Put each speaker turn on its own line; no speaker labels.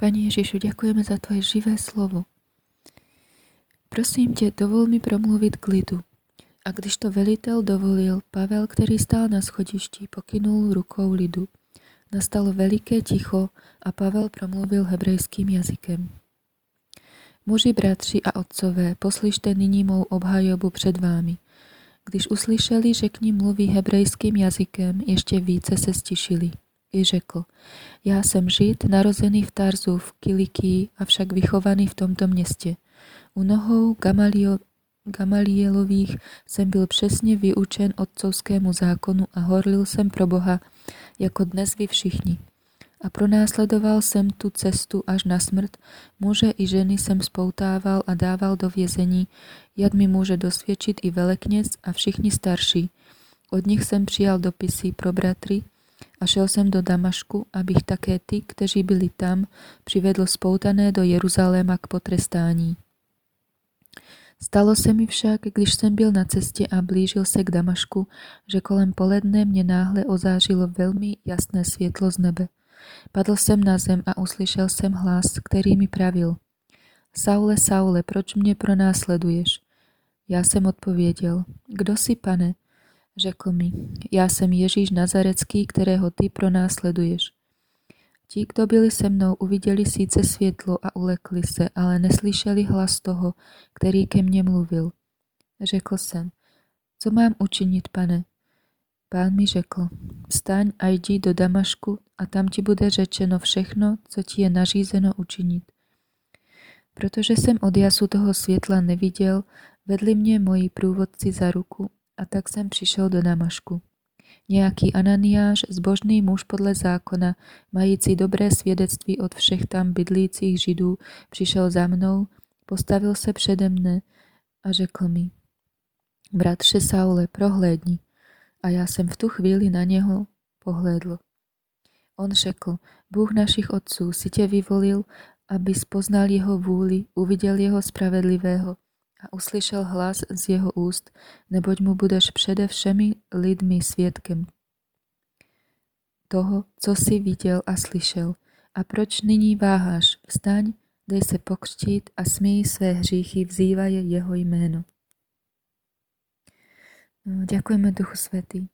Pani Ježišu, ďakujeme za Tvoje živé slovo. Prosím tě, dovol mi promluvit k lidu. A když to velitel dovolil, Pavel, který stál na schodišti, pokynul rukou lidu. Nastalo veliké ticho a Pavel promluvil hebrejským jazykem. Muži, bratři a otcové, poslyšte nyní mou obhajobu před vámi. Když uslyšeli, že k ním mluví hebrejským jazykem, ještě více se stišili. I řekl, já jsem žid, narozený v Tarzu v Kilikii, avšak vychovaný v tomto městě. U nohou Gamalio, Gamalielových jsem byl přesně vyučen otcovskému zákonu a horlil jsem pro Boha, jako dnes vy všichni. A pronásledoval jsem tu cestu až na smrt, muže i ženy jsem spoutával a dával do vězení, jak mi může dosvědčit i velekněz a všichni starší. Od nich jsem přijal dopisy pro bratry a šel jsem do Damašku, abych také ty, kteří byli tam, přivedl spoutané do Jeruzaléma k potrestání. Stalo se mi však, když jsem byl na cestě a blížil se k Damašku, že kolem poledne mě náhle ozářilo velmi jasné světlo z nebe. Padl jsem na zem a uslyšel jsem hlas, který mi pravil. Saule, Saule, proč mě pronásleduješ? Já jsem odpověděl, kdo jsi, pane? Řekl mi, já jsem Ježíš Nazarecký, kterého ty pronásleduješ. Ti, kdo byli se mnou, uviděli sice světlo a ulekli se, ale neslyšeli hlas toho, který ke mně mluvil. Řekl jsem, co mám učinit, pane? Pán mi řekl, vstaň a jdi do Damašku a tam ti bude řečeno všechno, co ti je nařízeno učinit. Protože jsem od jasu toho světla neviděl, vedli mě moji průvodci za ruku a tak jsem přišel do Damašku. Nějaký Ananiáš, zbožný muž podle zákona, mající dobré svědectví od všech tam bydlících židů, přišel za mnou, postavil se přede mne a řekl mi, bratře Saule, prohlédni. A já jsem v tu chvíli na něho pohlédl. On řekl, Bůh našich otců si tě vyvolil, aby spoznal jeho vůli, uviděl jeho spravedlivého a uslyšel hlas z jeho úst, neboť mu budeš přede všemi lidmi svědkem toho, co jsi viděl a slyšel. A proč nyní váháš? Vstaň, dej se pokřtít a smí své hříchy, vzývaj jeho jméno. No, děkujeme Duchu Svatý.